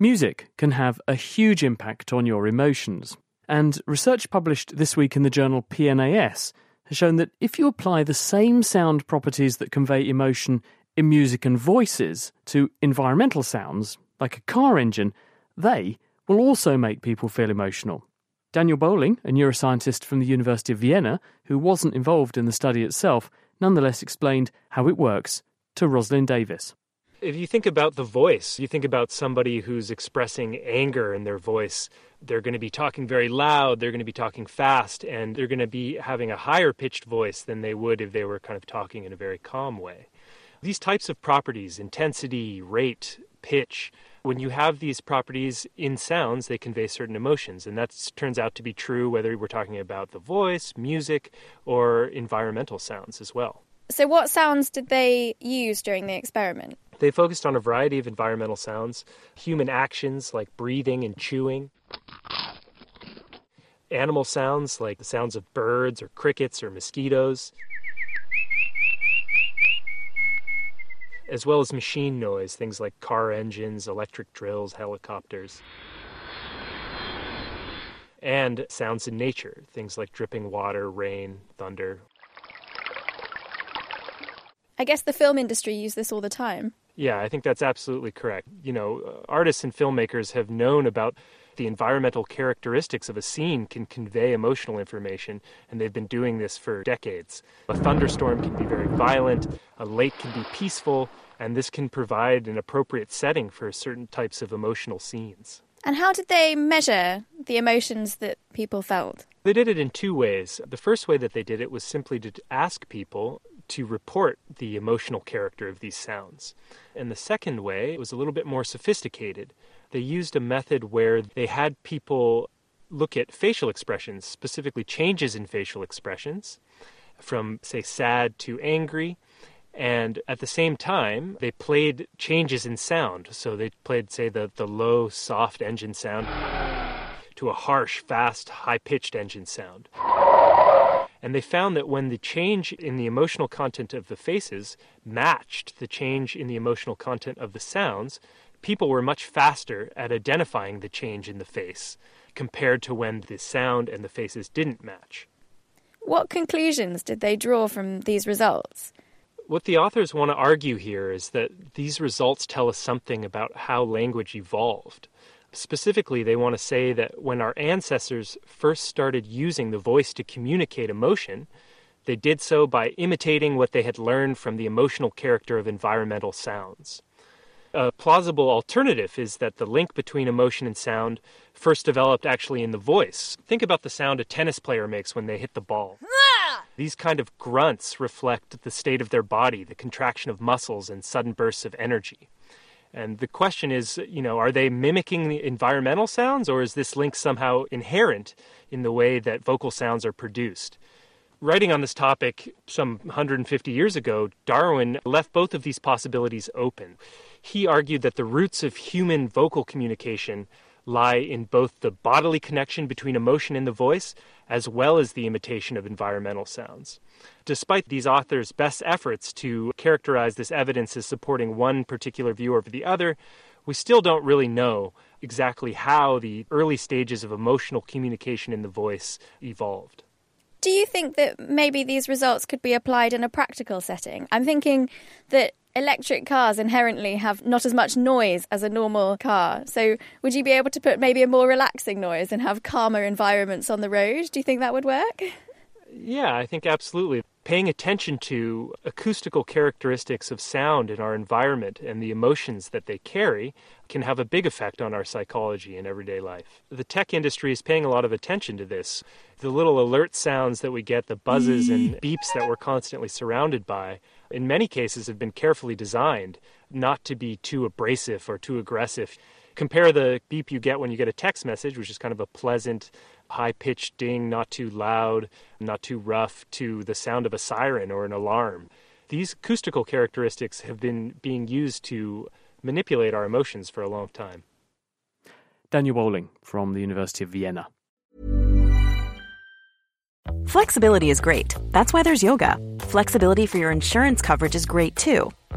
Music can have a huge impact on your emotions, and research published this week in the journal PNAS has shown that if you apply the same sound properties that convey emotion in music and voices to environmental sounds, like a car engine, they will also make people feel emotional. Daniel Bowling, a neuroscientist from the University of Vienna, who wasn't involved in the study itself, nonetheless explained how it works to Rosalind Davis. If you think about the voice, you think about somebody who's expressing anger in their voice. They're going to be talking very loud, they're going to be talking fast, and they're going to be having a higher pitched voice than they would if they were kind of talking in a very calm way. These types of properties, intensity, rate, pitch, when you have these properties in sounds, they convey certain emotions. And that turns out to be true whether we're talking about the voice, music, or environmental sounds as well. So, what sounds did they use during the experiment? They focused on a variety of environmental sounds, human actions like breathing and chewing, animal sounds like the sounds of birds or crickets or mosquitoes, as well as machine noise, things like car engines, electric drills, helicopters. And sounds in nature, things like dripping water, rain, thunder. I guess the film industry use this all the time. Yeah, I think that's absolutely correct. You know, uh, artists and filmmakers have known about the environmental characteristics of a scene can convey emotional information, and they've been doing this for decades. A thunderstorm can be very violent, a lake can be peaceful, and this can provide an appropriate setting for certain types of emotional scenes. And how did they measure the emotions that people felt? They did it in two ways. The first way that they did it was simply to ask people to report the emotional character of these sounds. And the second way was a little bit more sophisticated. They used a method where they had people look at facial expressions, specifically changes in facial expressions, from, say, sad to angry. And at the same time, they played changes in sound. So they played, say, the, the low, soft engine sound to a harsh, fast, high pitched engine sound. And they found that when the change in the emotional content of the faces matched the change in the emotional content of the sounds, people were much faster at identifying the change in the face compared to when the sound and the faces didn't match. What conclusions did they draw from these results? What the authors want to argue here is that these results tell us something about how language evolved. Specifically, they want to say that when our ancestors first started using the voice to communicate emotion, they did so by imitating what they had learned from the emotional character of environmental sounds. A plausible alternative is that the link between emotion and sound first developed actually in the voice. Think about the sound a tennis player makes when they hit the ball. These kind of grunts reflect the state of their body, the contraction of muscles, and sudden bursts of energy. And the question is, you know, are they mimicking the environmental sounds or is this link somehow inherent in the way that vocal sounds are produced? Writing on this topic some 150 years ago, Darwin left both of these possibilities open. He argued that the roots of human vocal communication lie in both the bodily connection between emotion and the voice, as well as the imitation of environmental sounds. Despite these authors' best efforts to characterize this evidence as supporting one particular view over the other, we still don't really know exactly how the early stages of emotional communication in the voice evolved. Do you think that maybe these results could be applied in a practical setting? I'm thinking that electric cars inherently have not as much noise as a normal car. So, would you be able to put maybe a more relaxing noise and have calmer environments on the road? Do you think that would work? Yeah, I think absolutely. Paying attention to acoustical characteristics of sound in our environment and the emotions that they carry can have a big effect on our psychology in everyday life. The tech industry is paying a lot of attention to this. The little alert sounds that we get, the buzzes and beeps that we're constantly surrounded by, in many cases have been carefully designed not to be too abrasive or too aggressive. Compare the beep you get when you get a text message, which is kind of a pleasant, high pitched ding, not too loud, not too rough, to the sound of a siren or an alarm. These acoustical characteristics have been being used to manipulate our emotions for a long time. Daniel Bowling from the University of Vienna. Flexibility is great. That's why there's yoga. Flexibility for your insurance coverage is great too.